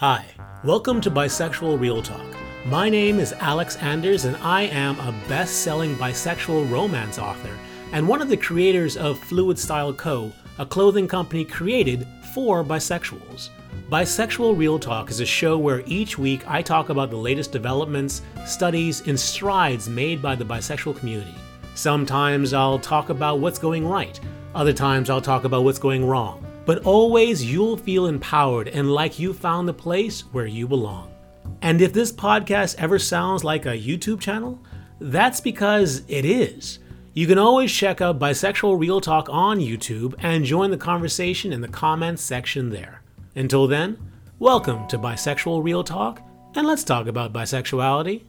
Hi, welcome to Bisexual Real Talk. My name is Alex Anders, and I am a best selling bisexual romance author and one of the creators of Fluid Style Co., a clothing company created for bisexuals. Bisexual Real Talk is a show where each week I talk about the latest developments, studies, and strides made by the bisexual community. Sometimes I'll talk about what's going right, other times I'll talk about what's going wrong. But always you'll feel empowered and like you found the place where you belong. And if this podcast ever sounds like a YouTube channel, that's because it is. You can always check out Bisexual Real Talk on YouTube and join the conversation in the comments section there. Until then, welcome to Bisexual Real Talk, and let's talk about bisexuality.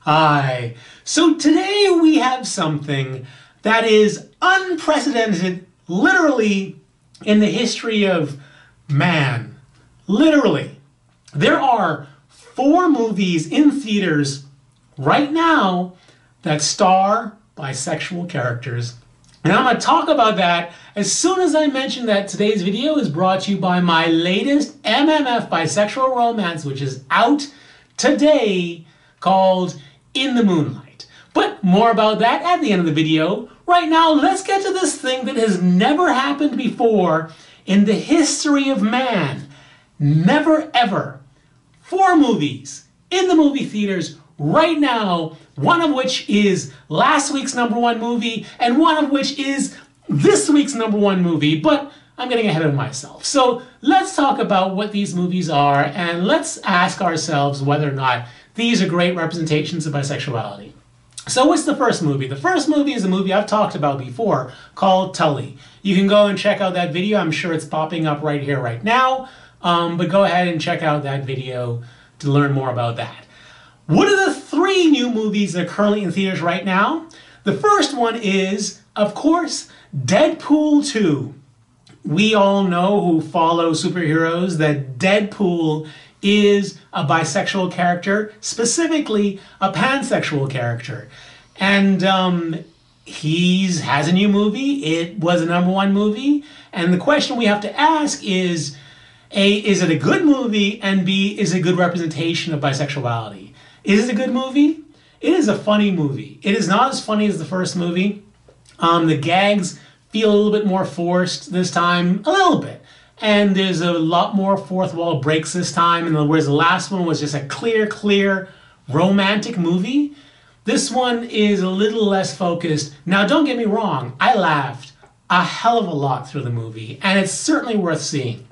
Hi. So today we have something that is unprecedented, literally, in the history of man. Literally. There are four movies in theaters right now that star bisexual characters. And I'm going to talk about that as soon as I mention that today's video is brought to you by my latest MMF bisexual romance, which is out today called In the Moonlight. But more about that at the end of the video. Right now, let's get to thing that has never happened before in the history of man. Never ever. Four movies in the movie theaters right now, one of which is last week's number one movie, and one of which is this week's number one movie, but I'm getting ahead of myself. So let's talk about what these movies are, and let's ask ourselves whether or not these are great representations of bisexuality. So, what's the first movie? The first movie is a movie I've talked about before called Tully. You can go and check out that video. I'm sure it's popping up right here, right now. Um, but go ahead and check out that video to learn more about that. What are the three new movies that are currently in theaters right now? The first one is, of course, Deadpool 2. We all know who follow superheroes that Deadpool is a bisexual character, specifically a pansexual character. And um, he's has a new movie. It was a number one movie. And the question we have to ask is A, is it a good movie? And B, is it a good representation of bisexuality? Is it a good movie? It is a funny movie. It is not as funny as the first movie. Um, the gags feel a little bit more forced this time, a little bit. And there's a lot more fourth wall breaks this time. And whereas the last one was just a clear, clear romantic movie, this one is a little less focused. Now, don't get me wrong, I laughed a hell of a lot through the movie, and it's certainly worth seeing.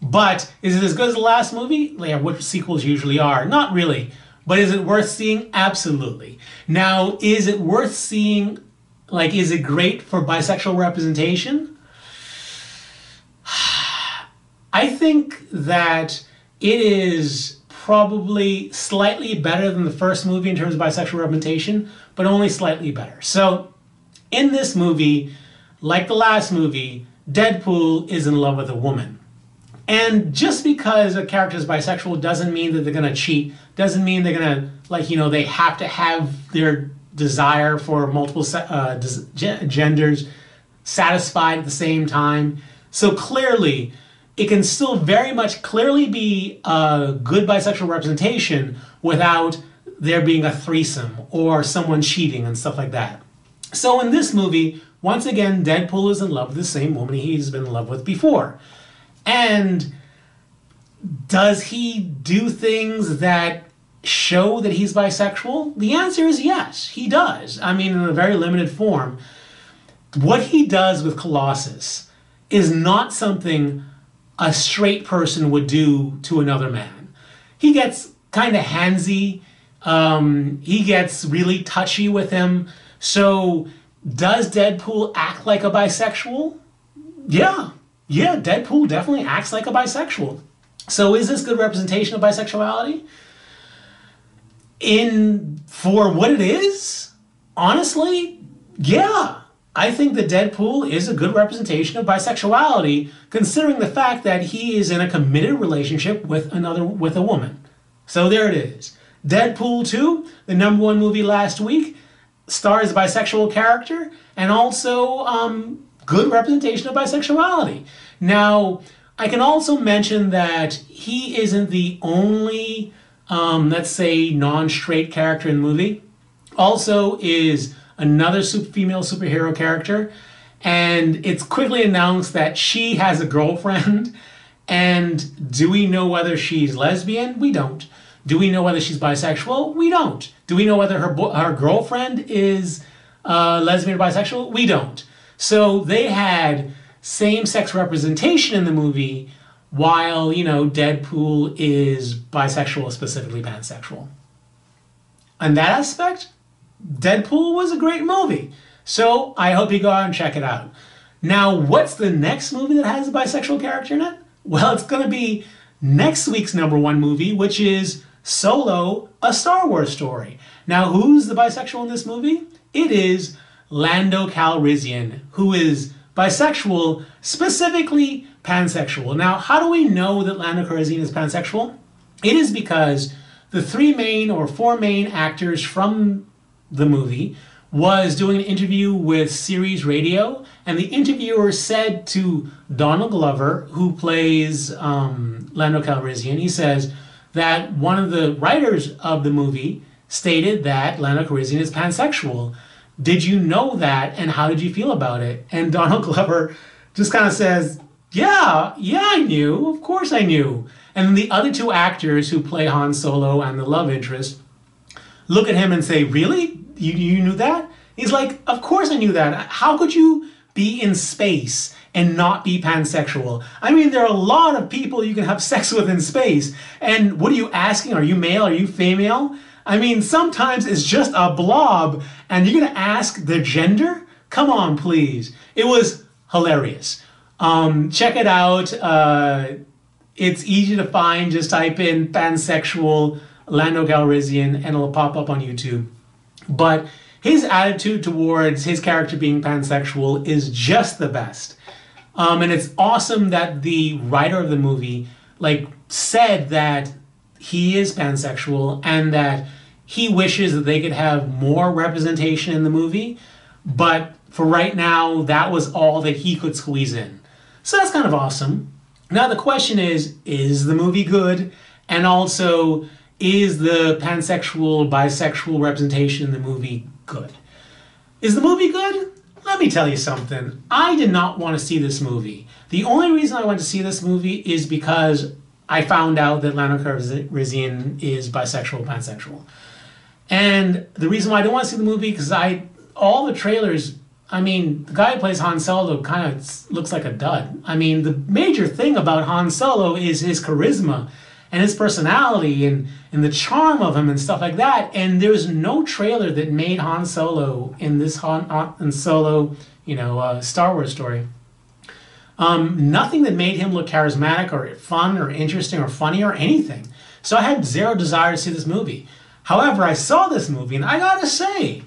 But is it as good as the last movie? Yeah, which sequels usually are. Not really. But is it worth seeing? Absolutely. Now, is it worth seeing? Like, is it great for bisexual representation? I think that it is probably slightly better than the first movie in terms of bisexual representation, but only slightly better. So, in this movie, like the last movie, Deadpool is in love with a woman. And just because a character is bisexual doesn't mean that they're going to cheat, doesn't mean they're going to, like, you know, they have to have their desire for multiple uh, genders satisfied at the same time. So clearly, it can still very much clearly be a good bisexual representation without there being a threesome or someone cheating and stuff like that. So in this movie, once again, Deadpool is in love with the same woman he's been in love with before. And does he do things that show that he's bisexual? The answer is yes, he does. I mean, in a very limited form. What he does with Colossus is not something a straight person would do to another man. He gets kind of handsy, um, he gets really touchy with him. So, does Deadpool act like a bisexual? Yeah, yeah, Deadpool definitely acts like a bisexual. So is this good representation of bisexuality? In for what it is, honestly, yeah. I think that Deadpool is a good representation of bisexuality, considering the fact that he is in a committed relationship with another with a woman. So there it is. Deadpool 2, the number one movie last week, stars a bisexual character and also um, good representation of bisexuality. Now, I can also mention that he isn't the only, um, let's say, non straight character in the movie. Also, is another super female superhero character. And it's quickly announced that she has a girlfriend. And do we know whether she's lesbian? We don't. Do we know whether she's bisexual? We don't. Do we know whether her, bo- her girlfriend is uh, lesbian or bisexual? We don't. So they had same sex representation in the movie, while, you know, Deadpool is bisexual, specifically pansexual. On that aspect, Deadpool was a great movie. So I hope you go out and check it out. Now, what's the next movie that has a bisexual character in it? Well, it's going to be next week's number one movie, which is Solo, a Star Wars story. Now, who's the bisexual in this movie? It is Lando Calrissian, who is bisexual, specifically pansexual. Now, how do we know that Lando Calrissian is pansexual? It is because the three main or four main actors from the movie was doing an interview with Sirius Radio, and the interviewer said to Donald Glover, who plays um, Lando Calrissian, he says that one of the writers of the movie stated that Lando Calrissian is pansexual. Did you know that, and how did you feel about it? And Donald Glover just kind of says, Yeah, yeah, I knew. Of course I knew. And the other two actors who play Han Solo and the love interest look at him and say, Really? You, you knew that? He's like, Of course I knew that. How could you be in space and not be pansexual? I mean, there are a lot of people you can have sex with in space. And what are you asking? Are you male? Are you female? I mean, sometimes it's just a blob and you're going to ask the gender? Come on, please. It was hilarious. Um, check it out. Uh, it's easy to find. Just type in pansexual Lando Calrissian and it'll pop up on YouTube. But his attitude towards his character being pansexual is just the best. Um, and it's awesome that the writer of the movie like said that he is pansexual and that he wishes that they could have more representation in the movie. But for right now, that was all that he could squeeze in. So that's kind of awesome. Now the question is, is the movie good? And also, is the pansexual, bisexual representation in the movie good? Is the movie good? Let me tell you something. I did not want to see this movie. The only reason I went to see this movie is because I found out that Lando Calrissian is bisexual, pansexual. And the reason why I don't want to see the movie because I all the trailers. I mean, the guy who plays Han Solo kind of looks like a dud. I mean, the major thing about Han Solo is his charisma and his personality and, and the charm of him and stuff like that. And there's no trailer that made Han Solo in this Han, Han Solo, you know, uh, Star Wars story. Um, nothing that made him look charismatic or fun or interesting or funny or anything. So I had zero desire to see this movie. However, I saw this movie and I gotta say,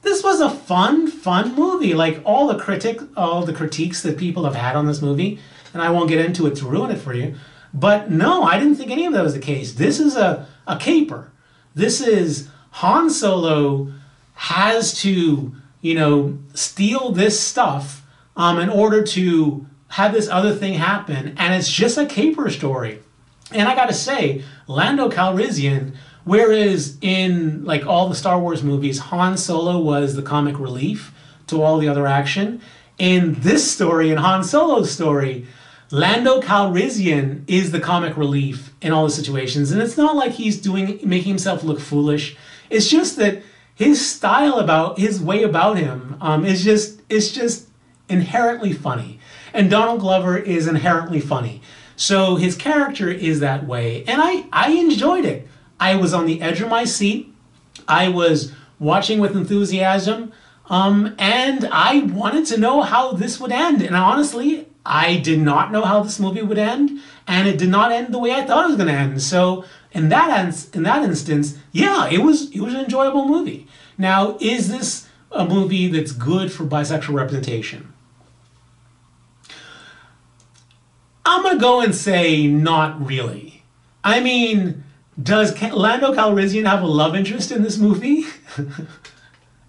this was a fun, fun movie. Like all the critic, all the critiques that people have had on this movie, and I won't get into it to ruin it for you. But no, I didn't think any of that was the case. This is a, a caper. This is Han Solo has to, you know, steal this stuff um, in order to have this other thing happen, and it's just a caper story. And I gotta say, Lando Calrissian, whereas in like all the Star Wars movies, Han Solo was the comic relief to all the other action. In this story, in Han Solo's story, Lando Calrissian is the comic relief in all the situations, and it's not like he's doing making himself look foolish. It's just that his style about his way about him um, is just it's just inherently funny, and Donald Glover is inherently funny. So his character is that way, and I I enjoyed it. I was on the edge of my seat. I was watching with enthusiasm, um, and I wanted to know how this would end. And honestly, I did not know how this movie would end, and it did not end the way I thought it was going to end. So in that in that instance, yeah, it was it was an enjoyable movie. Now, is this a movie that's good for bisexual representation? I'm gonna go and say not really. I mean, does Lando Calrissian have a love interest in this movie?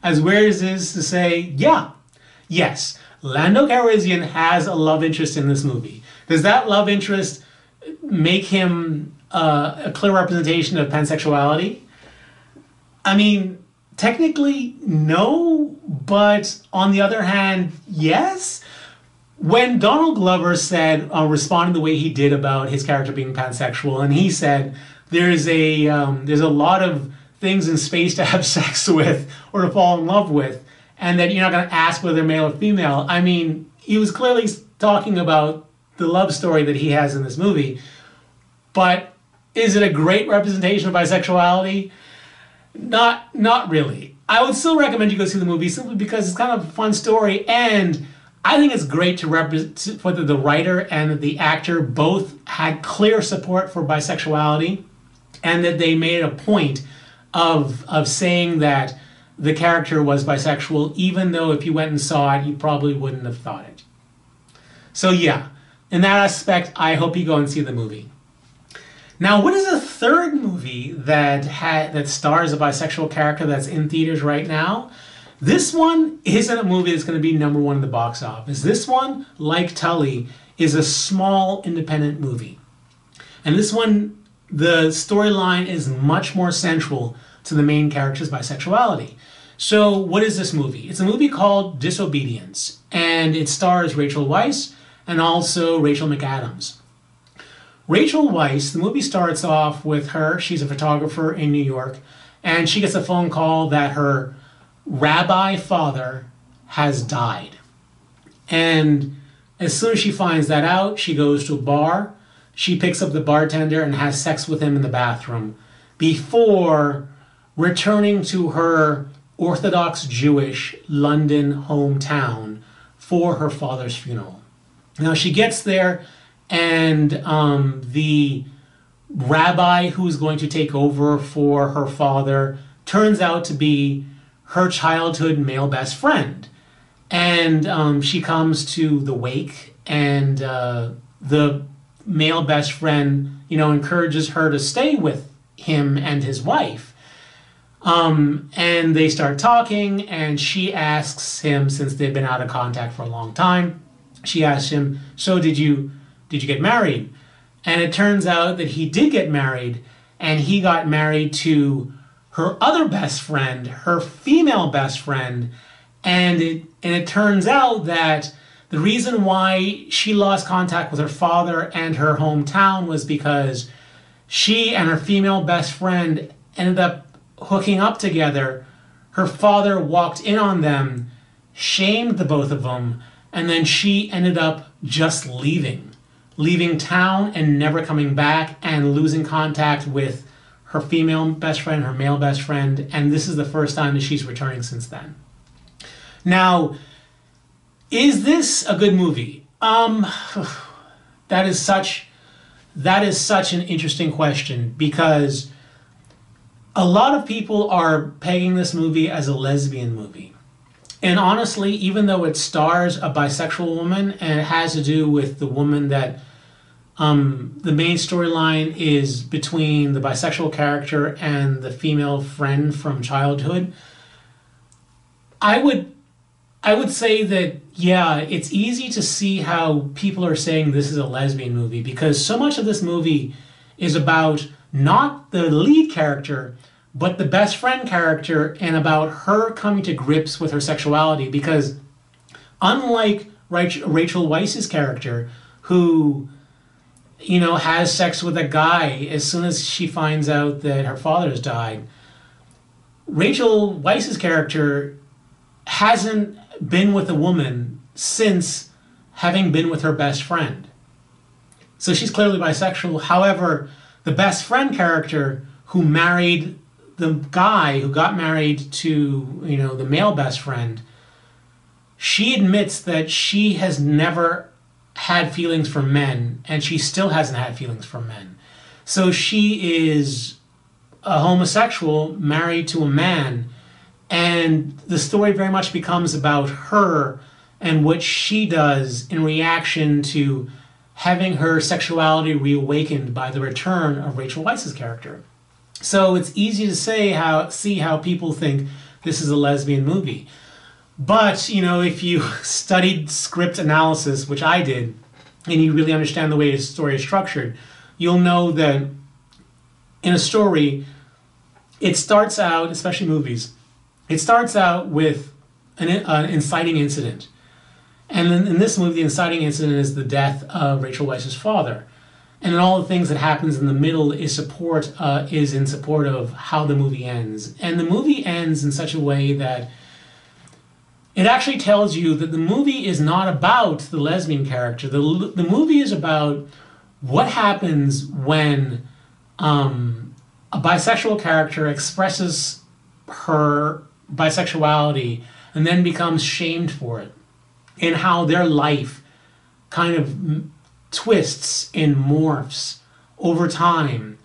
as weird as it is to say, yeah, yes. Lando Calrissian has a love interest in this movie. does that love interest make him uh, a clear representation of pansexuality? I mean, technically, no, but on the other hand, yes. When Donald Glover said, uh, responding the way he did about his character being pansexual, and he said, there's a um, there's a lot of things in space to have sex with or to fall in love with, and that you're not going to ask whether they're male or female. I mean, he was clearly talking about the love story that he has in this movie, but is it a great representation of bisexuality? Not, not really. I would still recommend you go see the movie simply because it's kind of a fun story, and I think it's great to represent whether the writer and the actor both had clear support for bisexuality, and that they made a point of of saying that the character was bisexual, even though if you went and saw it, you probably wouldn't have thought it. So yeah, in that aspect, I hope you go and see the movie. Now, what is the third movie that had that stars a bisexual character that's in theaters right now? This one isn't a movie that's going to be number one in the box office. This one, like Tully, is a small independent movie. And this one, the storyline is much more central to the main character's bisexuality. So, what is this movie? It's a movie called Disobedience, and it stars Rachel Weisz and also Rachel McAdams. Rachel Weisz, the movie starts off with her, she's a photographer in New York, and she gets a phone call that her rabbi father has died. And as soon as she finds that out, she goes to a bar, she picks up the bartender and has sex with him in the bathroom before returning to her Orthodox Jewish London hometown for her father's funeral. Now she gets there, and um, the rabbi who's going to take over for her father turns out to be her childhood male best friend. And um, she comes to the wake, and uh, the male best friend, you know, encourages her to stay with him and his wife. Um, and they start talking, and she asks him, since they've been out of contact for a long time, she asks him, "So did you did you get married?" And it turns out that he did get married, and he got married to her other best friend, her female best friend, and it and it turns out that the reason why she lost contact with her father and her hometown was because she and her female best friend ended up hooking up together. Her father walked in on them, shamed the both of them, and then she ended up just leaving, leaving town and never coming back and losing contact with her female best friend, her male best friend, and this is the first time that she's returning since then. Now, is this a good movie? Um, that is such that is such an interesting question because a lot of people are pegging this movie as a lesbian movie. And honestly, even though it stars a bisexual woman and it has to do with the woman that um, the main storyline is between the bisexual character and the female friend from childhood, I would I would say that yeah, it's easy to see how people are saying this is a lesbian movie because so much of this movie is about not the lead character, but the best friend character and about her coming to grips with her sexuality because unlike Rachel Weisz's character who you know has sex with a guy as soon as she finds out that her father has died Rachel Weisz's character hasn't been with a woman since having been with her best friend. So she's clearly bisexual. However, the best friend character who married the guy who got married to, you know, the male best friend, she admits that she has never had feelings for men and she still hasn't had feelings for men. So she is a homosexual married to a man and the story very much becomes about her and what she does in reaction to having her sexuality reawakened by the return of Rachel Weisz's character. So it's easy to say how see how people think this is a lesbian movie. But, you know, if you studied script analysis, which I did, and you really understand the way a story is structured, you'll know that in a story, it starts out, especially movies, it starts out with an, an inciting incident. And in, in this movie, the inciting incident is the death of Rachel Weisz's father. And then all the things that happens in the middle is support uh, is in support of how the movie ends. And the movie ends in such a way that it actually tells you that the movie is not about the lesbian character. The, the movie is about what happens when um, a bisexual character expresses her bisexuality and then becomes shamed for it, and how their life kind of twists and morphs over time.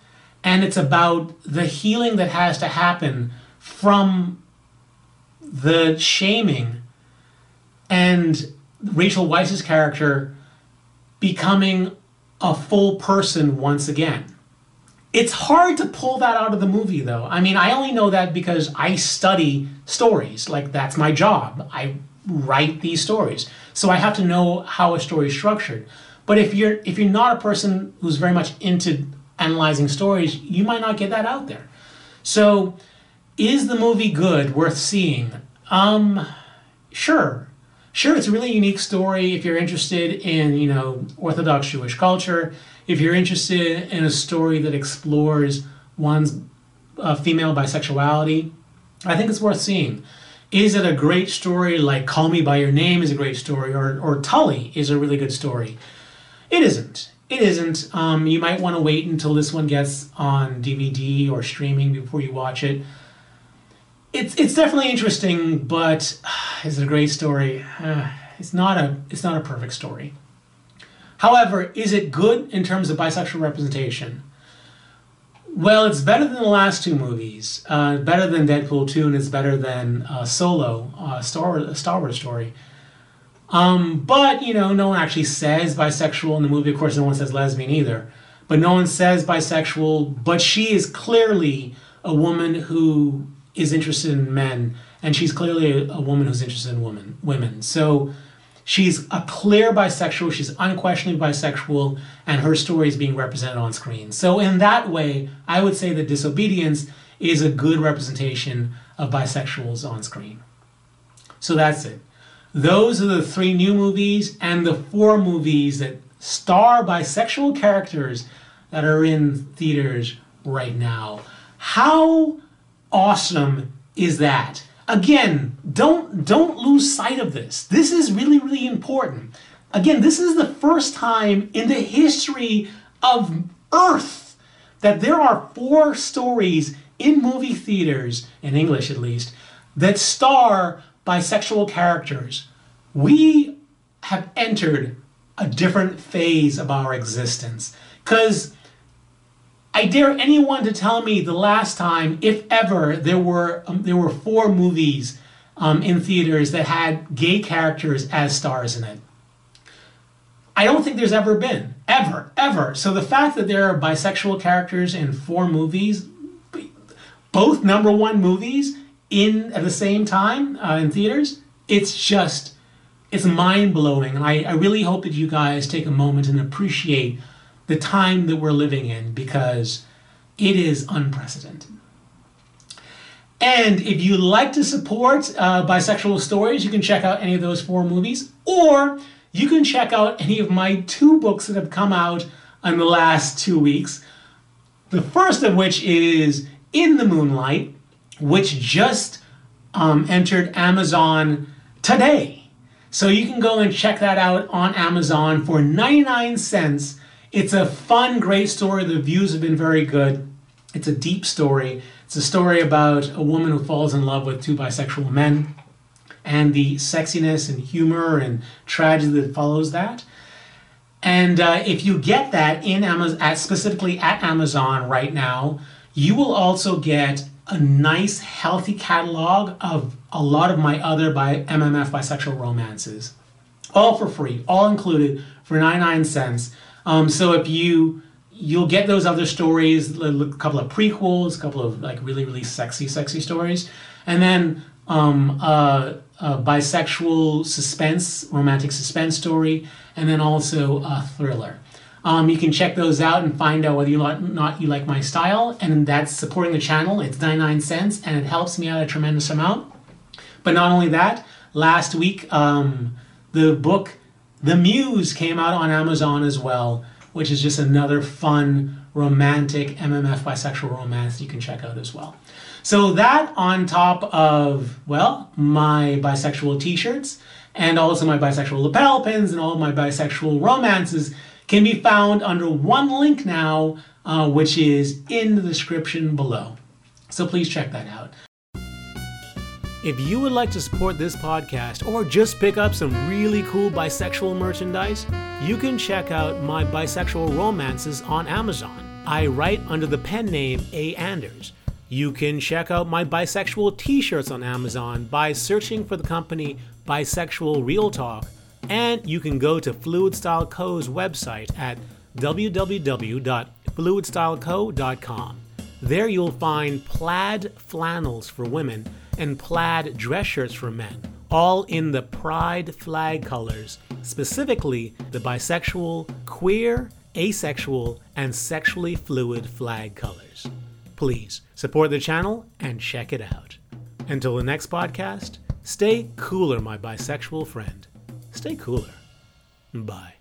And it's about the healing that has to happen from the shaming and Rachel Weisz's character becoming a full person once again. It's hard to pull that out of the movie though. I mean, I only know that because I study stories. Like that's my job. I write these stories. So I have to know how a story is structured. But if you're if you're not a person who's very much into analyzing stories, you might not get that out there. So is the movie good, worth seeing? Um sure. Sure, it's a really unique story if you're interested in, you know, Orthodox Jewish culture, if you're interested in a story that explores one's uh, female bisexuality, I think it's worth seeing. Is it a great story like Call Me By Your Name is a great story, or, or Tully is a really good story? It isn't. It isn't. Um, you might want to wait until this one gets on DVD or streaming before you watch it. It's it's definitely interesting, but uh, is it a great story? Uh, it's not a it's not a perfect story. However, is it good in terms of bisexual representation? Well, it's better than the last two movies. Uh, better than Deadpool 2, and it's better than uh, Solo, uh, Star, Star Wars story. Um, but, you know, no one actually says bisexual in the movie. Of course, no one says lesbian either. But no one says bisexual, but she is clearly a woman who is interested in men, and she's clearly a, a woman who's interested in women. Women. So she's a clear bisexual. She's unquestionably bisexual, and her story is being represented on screen. So in that way, I would say that Disobedience is a good representation of bisexuals on screen. So that's it. Those are the three new movies and the four movies that star bisexual characters that are in theaters right now. How awesome is that? Again, don't don't lose sight of this. This is really really important. Again, this is the first time in the history of Earth that there are four stories in movie theaters in English at least that star bisexual characters. We have entered a different phase of our existence cuz I dare anyone to tell me the last time, if ever, there were um, there were four movies um, in theaters that had gay characters as stars in it. I don't think there's ever been ever ever. So the fact that there are bisexual characters in four movies, both number one movies in at the same time uh, in theaters, it's just it's mind blowing, and I, I really hope that you guys take a moment and appreciate the time that we're living in because it is unprecedented. And if you'd like to support uh, bisexual stories, you can check out any of those four movies, or you can check out any of my two books that have come out in the last two weeks. The first of which is In the Moonlight, which just um, entered Amazon today. So you can go and check that out on Amazon for 99 cents it's a fun, great story. The views have been very good. It's a deep story. It's a story about a woman who falls in love with two bisexual men and the sexiness and humor and tragedy that follows that. And uh, if you get that in Amazon, at, specifically at Amazon right now, you will also get a nice, healthy catalog of a lot of my other by MMF bisexual romances, all for free, all included for 99 cents. Um, so if you you'll get those other stories, a couple of prequels, a couple of like really really sexy sexy stories, and then um, uh, a bisexual suspense, romantic suspense story, and then also a thriller. Um, you can check those out and find out whether you like not you like my style, and that's supporting the channel. It's 99 cents, and it helps me out a tremendous amount. But not only that, last week um, the book The Muse came out on Amazon as well, which is just another fun romantic MMF bisexual romance you can check out as well. So that on top of well my bisexual T-shirts and also my bisexual lapel pins and all my bisexual romances can be found under one link now, uh, which is in the description below. So please check that out. If you would like to support this podcast or just pick up some really cool bisexual merchandise, you can check out my bisexual romances on Amazon. I write under the pen name A. Anders. You can check out my bisexual t shirts on Amazon by searching for the company Bisexual Real Talk and you can go to Fluid Style Co.'s website at www.fluidstyleco.com. There you'll find plaid flannels for women and plaid dress shirts for men, all in the pride flag colors, specifically the bisexual, queer, asexual, and sexually fluid flag colors. Please support the channel and check it out. Until the next podcast, stay cooler, my bisexual friend. Stay cooler. Bye.